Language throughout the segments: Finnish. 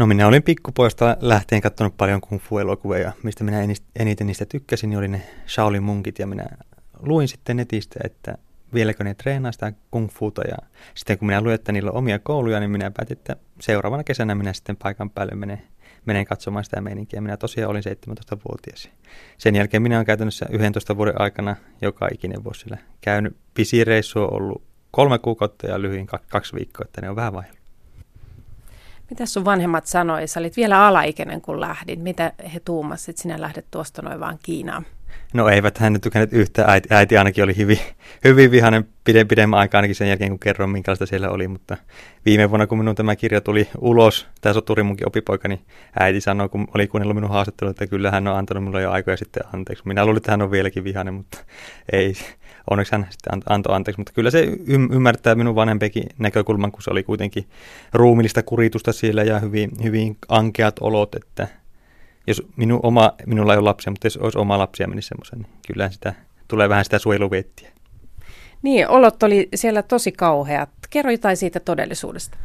No minä olin pikkupoista lähtien katsonut paljon kung fu-elokuvia, mistä minä eniten niistä tykkäsin, niin oli ne Shaolin munkit ja minä luin sitten netistä, että vieläkö ne treenaa sitä kung futa ja sitten kun minä luin, että niillä on omia kouluja, niin minä päätin, että seuraavana kesänä minä sitten paikan päälle menen, menen katsomaan sitä meininkiä. Minä tosiaan olin 17-vuotias. Sen jälkeen minä olen käytännössä 11 vuoden aikana joka ikinen vuosi sillä käynyt. Pisi reissu on ollut kolme kuukautta ja lyhyin kaksi viikkoa, että ne on vähän vaihdellut. Mitä sun vanhemmat sanoi? Sä olit vielä alaikäinen, kun lähdin. Mitä he tuumasivat, että sinä lähdet tuosta noin vaan Kiinaan? No eivät hän tykänneet yhtä. Äiti, äiti ainakin oli hyvin, hyvin vihainen pide, pidemmän aikaa ainakin sen jälkeen, kun kerron minkälaista siellä oli. Mutta viime vuonna, kun minun tämä kirja tuli ulos, tämä Soturi munkin opipoika, niin äiti sanoi, kun oli kuunnellut minun haastattelua, että kyllä hän on antanut minulle jo aikoja sitten anteeksi. Minä luulin, että hän on vieläkin vihainen, mutta ei. Onneksi hän sitten antoi anteeksi, mutta kyllä se ymmärtää minun vanhempikin näkökulman, kun se oli kuitenkin ruumillista kuritusta siellä ja hyvin, hyvin ankeat olot, että – jos minun oma, minulla ei ole lapsia, mutta jos olisi oma lapsia menisi semmoisen, niin kyllähän sitä tulee vähän sitä suojeluvettiä. Niin, olot oli siellä tosi kauheat. Kerro jotain siitä todellisuudesta.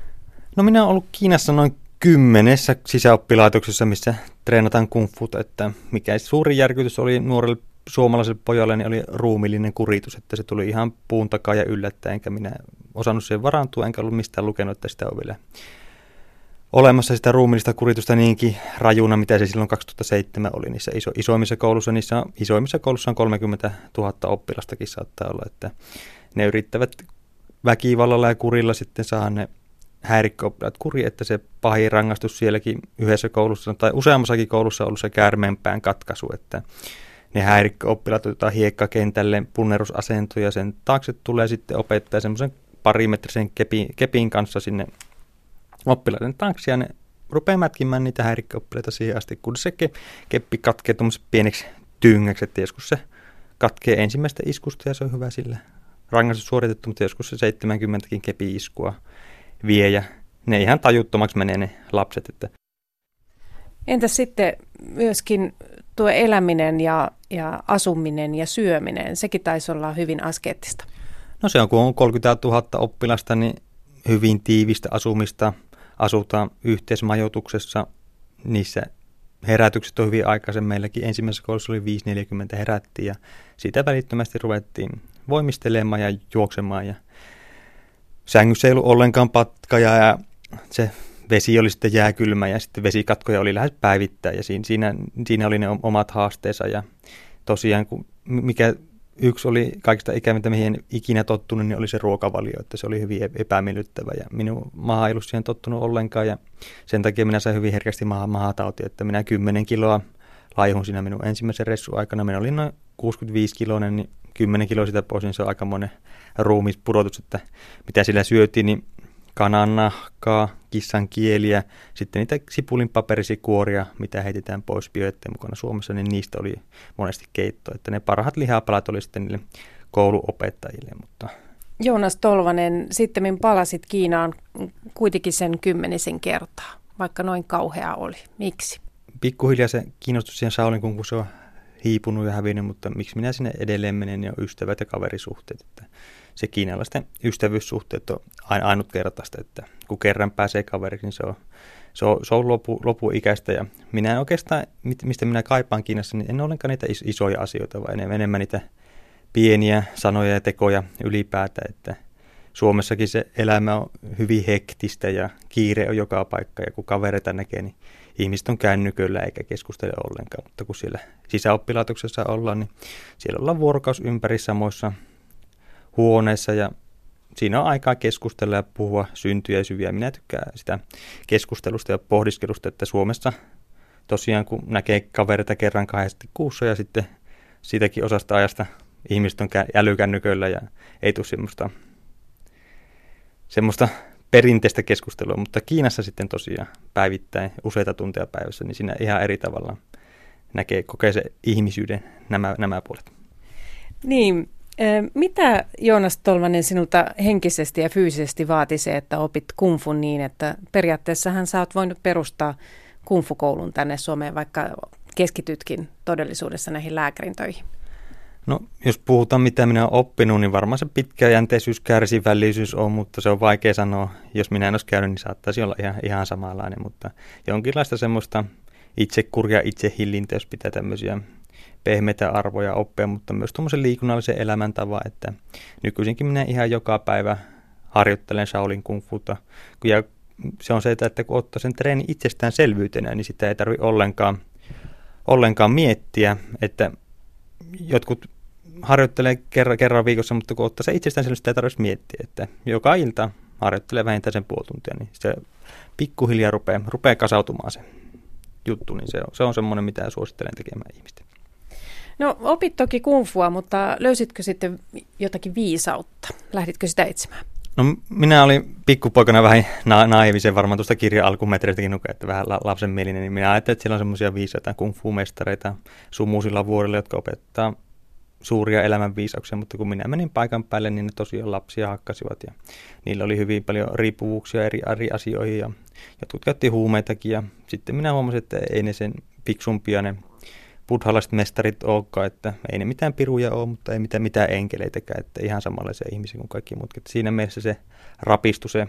No minä olen ollut Kiinassa noin kymmenessä sisäoppilaitoksessa, missä treenataan kung futa, että mikä suuri järkytys oli nuorelle suomalaiselle pojalle, niin oli ruumillinen kuritus, että se tuli ihan puun takaa ja yllättäen, enkä minä osannut siihen varantua, enkä ollut mistään lukenut, että sitä on vielä olemassa sitä ruumiillista kuritusta niinkin rajuna, mitä se silloin 2007 oli niissä iso, isoimmissa koulussa. Niissä isoimmissa koulussa on 30 000 oppilastakin saattaa olla, että ne yrittävät väkivallalla ja kurilla sitten saada ne häirikköoppilaat kuri, että se pahin rangaistus sielläkin yhdessä koulussa tai useammassakin koulussa on ollut se käärmeenpään katkaisu, että ne häirikköoppilaat otetaan hiekkakentälle punnerusasentoja ja sen taakse tulee sitten opettaja semmoisen parimetrisen kepin, kepin kanssa sinne oppilaiden taakse ja ne rupeaa mätkimään niitä häirikköoppilaita siihen asti, kun se ke, keppi katkee tuommoiseksi pieneksi tyngäksi, että joskus se katkee ensimmäistä iskusta ja se on hyvä sillä rangaistus suoritettu, mutta joskus se 70kin kepi-iskua vie ja ne ihan tajuttomaksi menee ne lapset. Että. Entäs sitten myöskin tuo eläminen ja, ja asuminen ja syöminen, sekin taisi olla hyvin askeettista. No se on, kun on 30 000 oppilasta, niin hyvin tiivistä asumista – asutaan yhteismajoituksessa. Niissä herätykset on hyvin aikaisen. Meilläkin ensimmäisessä koulussa oli 5.40 herättiin ja siitä välittömästi ruvettiin voimistelemaan ja juoksemaan. Ja sängyssä ei ollut ollenkaan patkaja ja se vesi oli sitten jääkylmä ja sitten vesikatkoja oli lähes päivittäin ja siinä, siinä, oli ne omat haasteensa ja tosiaan kun, mikä yksi oli kaikista ikävintä, mihin ikinä tottunut, niin oli se ruokavalio, että se oli hyvin epämiellyttävä ja minun maha ei ollut siihen tottunut ollenkaan ja sen takia minä sain hyvin herkästi maha, mahatauti, että minä 10 kiloa laihun siinä minun ensimmäisen ressun aikana. Minä olin noin 65 kiloinen, niin 10 kiloa sitä pois, niin se on aika monen ruumispudotus, että mitä sillä syötiin, niin kanan nahkaa, kissan kieliä, sitten niitä sipulin paperisikuoria, mitä heitetään pois bioetteen mukana Suomessa, niin niistä oli monesti keitto. Että ne parhaat lihapalat oli sitten niille kouluopettajille. Mutta... Joonas Tolvanen, sitten palasit Kiinaan kuitenkin sen kymmenisen kertaa, vaikka noin kauhea oli. Miksi? Pikkuhiljaa se kiinnostus siihen Saulin, kun se on hiipunut ja hävinnyt, mutta miksi minä sinne edelleen menen, niin on ystävät ja kaverisuhteet. Että se kiinalaisten ystävyyssuhteet on ainutkertaista, että kun kerran pääsee kaveriksi, niin se on, se on, se on lopu, lopuikäistä. Ja minä en oikeastaan, mistä minä kaipaan Kiinassa, niin en ollenkaan niitä isoja asioita, vaan enemmän niitä pieniä sanoja ja tekoja ylipäätään, että Suomessakin se elämä on hyvin hektistä ja kiire on joka paikka ja kun kavereita näkee, niin ihmiset on kännyköllä eikä keskustele ollenkaan. Mutta kun siellä sisäoppilaitoksessa ollaan, niin siellä ollaan vuorokaus ympäri samoissa huoneessa ja siinä on aikaa keskustella ja puhua syntyjä ja syviä. Minä tykkään sitä keskustelusta ja pohdiskelusta, että Suomessa tosiaan kun näkee kavereita kerran kahdesti kuussa ja sitten siitäkin osasta ajasta ihmiset on älykännyköllä ja ei tule semmoista, semmoista perinteistä keskustelua, mutta Kiinassa sitten tosiaan päivittäin useita tunteja päivässä, niin siinä ihan eri tavalla näkee, kokee se ihmisyyden nämä, nämä puolet. Niin, mitä Joonas Tolvanen sinulta henkisesti ja fyysisesti vaati se, että opit kungfun niin, että periaatteessahan sä oot voinut perustaa kungfu-koulun tänne Suomeen, vaikka keskitytkin todellisuudessa näihin lääkärin töihin? No, jos puhutaan mitä minä olen oppinut, niin varmaan se pitkäjänteisyys, kärsivällisyys on, mutta se on vaikea sanoa. Jos minä en olisi käynyt, niin saattaisi olla ihan, ihan samanlainen, mutta jonkinlaista semmoista itsekuria, itsehillintä, jos pitää tämmöisiä pehmeitä arvoja oppia, mutta myös tuommoisen liikunnallisen elämäntavan, että nykyisinkin minä ihan joka päivä harjoittelen Shaolin kungfuta. Ja se on se, että kun ottaa sen treeni itsestäänselvyytenä, niin sitä ei tarvitse ollenkaan, ollenkaan miettiä, että jotkut harjoittelee kerran, kerran viikossa, mutta kun ottaa se itsestäänselvyys, sitä ei tarvitse miettiä, että joka ilta harjoittelee vähintään sen puoli tuntia, niin se pikkuhiljaa rupeaa, rupeaa kasautumaan se juttu, niin se on, se on semmoinen, mitä suosittelen tekemään ihmisten. No opit toki kungfua, mutta löysitkö sitten jotakin viisautta? Lähditkö sitä etsimään? No minä olin pikkupoikana vähän na- naivisen varmaan tuosta kirjan alkumetreistäkin nuke, että vähän la- lapsenmielinen, niin minä ajattelin, että siellä on semmoisia viisaita kungfu-mestareita sumuusilla vuodella, jotka opettaa suuria elämänviisauksia, mutta kun minä menin paikan päälle, niin ne tosiaan lapsia hakkasivat ja niillä oli hyvin paljon riippuvuuksia eri, eri asioihin ja jotkut käytti huumeitakin ja sitten minä huomasin, että ei ne sen fiksumpia ne buddhalaiset mestarit olekaan, että ei ne mitään piruja ole, mutta ei mitään, mitään enkeleitäkään, että ihan samanlaisia ihmisiä kuin kaikki muut. Että siinä mielessä se rapistui se,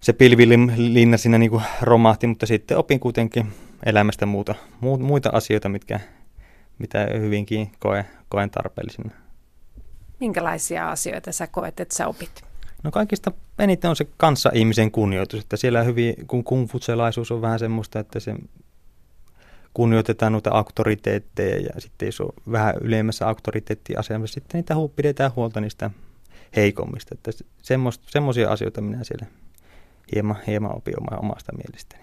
se pilvilinna siinä niin romahti, mutta sitten opin kuitenkin elämästä muuta, muita asioita, mitkä, mitä hyvinkin koe, koen tarpeellisina. Minkälaisia asioita sä koet, että sä opit? No kaikista eniten on se kanssa-ihmisen kunnioitus, että siellä hyvin, kun kungfutselaisuus on vähän semmoista, että se kunnioitetaan noita auktoriteetteja ja sitten jos on vähän ylemmässä auktoriteettiasemassa, sitten niitä hu- pidetään huolta niistä heikommista. Että semmoisia asioita minä siellä hieman, hieman opin omasta mielestäni.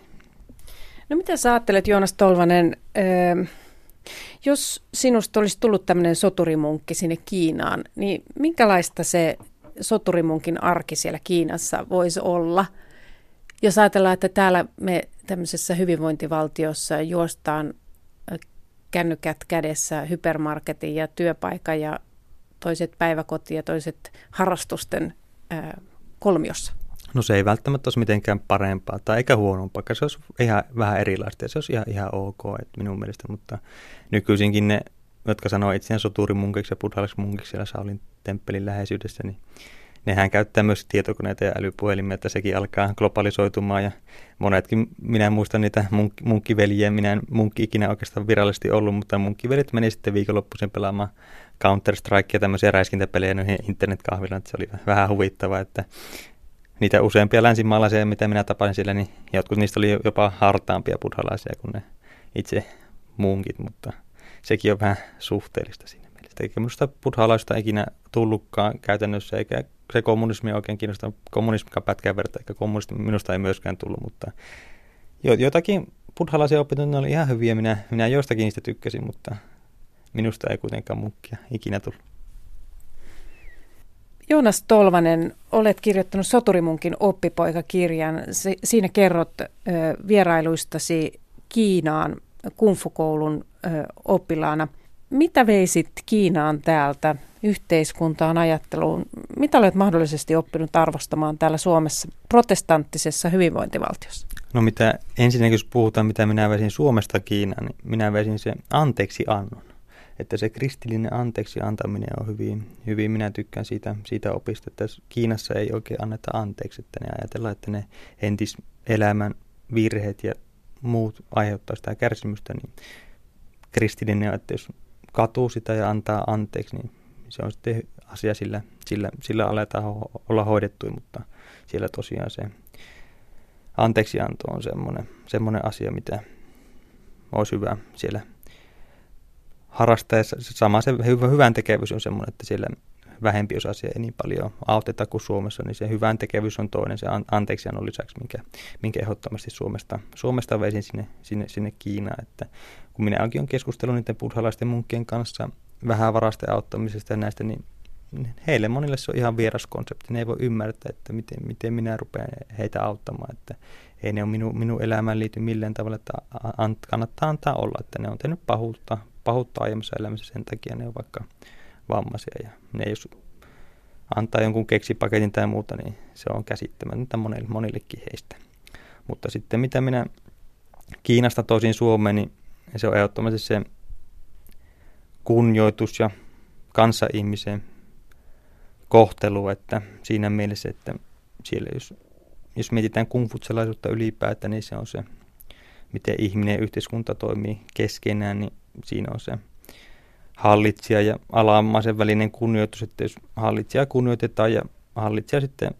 No mitä sä ajattelet Joonas Tolvanen, jos sinusta olisi tullut tämmöinen soturimunkki sinne Kiinaan, niin minkälaista se soturimunkin arki siellä Kiinassa voisi olla? Jos ajatellaan, että täällä me tämmöisessä hyvinvointivaltiossa juostaan kännykät kädessä hypermarketin ja työpaikan ja toiset päiväkoti ja toiset harrastusten kolmiossa? No se ei välttämättä olisi mitenkään parempaa tai eikä huonompaa, se olisi ihan vähän erilaista ja se olisi ihan, ihan ok että minun mielestä, mutta nykyisinkin ne, jotka sanoo itseään soturimunkiksi ja buddhalaisiksi munkiksi siellä Saulin temppelin läheisyydessä, niin nehän käyttää myös tietokoneita ja älypuhelimia, että sekin alkaa globalisoitumaan ja monetkin, minä muistan niitä munk- munkkiveljiä, minä en munkki ikinä oikeastaan virallisesti ollut, mutta munkkivelit meni sitten viikonloppuisen pelaamaan Counter-Strike ja tämmöisiä räiskintäpelejä noihin internetkahvilaan, että se oli vähän huvittavaa, että niitä useampia länsimaalaisia, mitä minä tapasin siellä, niin jotkut niistä oli jopa hartaampia buddhalaisia kuin ne itse munkit, mutta sekin on vähän suhteellista siinä mielessä. Eikä minusta buddhalaista ikinä tullutkaan käytännössä, eikä se kommunismi oikein kiinnostaa. Kommunismikaan pätkää verta, eikä kommunismi minusta ei myöskään tullut, mutta jotakin buddhalaisia opintoja oli ihan hyviä. Minä, minä joistakin niistä tykkäsin, mutta minusta ei kuitenkaan munkkia ikinä tullut. Joonas Tolvanen, olet kirjoittanut Soturimunkin oppipoikakirjan. Siinä kerrot vierailuistasi Kiinaan kungfu-koulun oppilaana. Mitä veisit Kiinaan täältä yhteiskuntaan, ajatteluun? Mitä olet mahdollisesti oppinut arvostamaan täällä Suomessa protestanttisessa hyvinvointivaltiossa? No mitä ensinnäkin, jos puhutaan, mitä minä veisin Suomesta Kiinaan, niin minä veisin se anteeksi annon että se kristillinen anteeksi antaminen on hyvin, hyvin. Minä tykkään siitä, siitä opista, että Kiinassa ei oikein anneta anteeksi, että ne ajatellaan, että ne entis elämän virheet ja muut aiheuttaa sitä kärsimystä, niin kristillinen on, että jos katuu sitä ja antaa anteeksi, niin se on sitten asia sillä, sillä, sillä aletaan ho- olla hoidettu, mutta siellä tosiaan se anteeksianto on semmoinen, semmoinen asia, mitä olisi hyvä siellä harrastaessa sama se hyvä, hyvän tekevyys on semmoinen, että siellä vähempi osa ei niin paljon auteta kuin Suomessa, niin se hyvän tekevyys on toinen, se anteeksiannon lisäksi, minkä, minkä ehdottomasti Suomesta, Suomesta veisin sinne, sinne, sinne Kiinaan. Että kun minä olen keskustellut niiden buddhalaisten munkkien kanssa vähän varasten auttamisesta ja näistä, niin heille monille se on ihan vieras konsepti. Ne ei voi ymmärtää, että miten, miten minä rupean heitä auttamaan. Että ei ne ole minun, minun elämään liity millään tavalla, että kannattaa antaa olla, että ne on tehnyt pahuutta, pahuutta aiemmassa elämässä sen takia ne on vaikka vammaisia. Ja ne jos antaa jonkun keksipaketin tai muuta, niin se on käsittämätöntä monille, monillekin heistä. Mutta sitten mitä minä Kiinasta tosin Suomeen, niin se on ehdottomasti se kunnioitus ja kanssa-ihmisen kohtelu, että siinä mielessä, että siellä jos, jos mietitään kungfutselaisuutta ylipäätään, niin se on se, miten ihminen ja yhteiskunta toimii keskenään, niin siinä on se hallitsija ja alamaisen välinen kunnioitus, että jos hallitsija kunnioitetaan ja hallitsija sitten,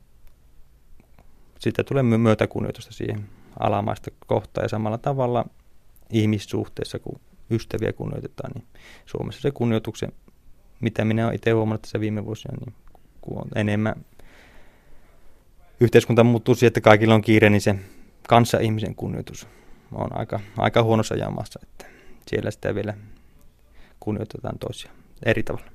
sitä tulee myötäkunnioitusta siihen alamaista kohtaan. Ja samalla tavalla ihmissuhteessa, kun ystäviä kunnioitetaan, niin Suomessa se kunnioituksen, mitä minä olen itse huomannut tässä viime vuosina, niin kun on enemmän yhteiskunta muuttuu siihen, että kaikilla on kiire, niin se kanssa ihmisen kunnioitus on aika, aika huonossa jamassa, että siellä sitä vielä kunnioitetaan toisia eri tavalla.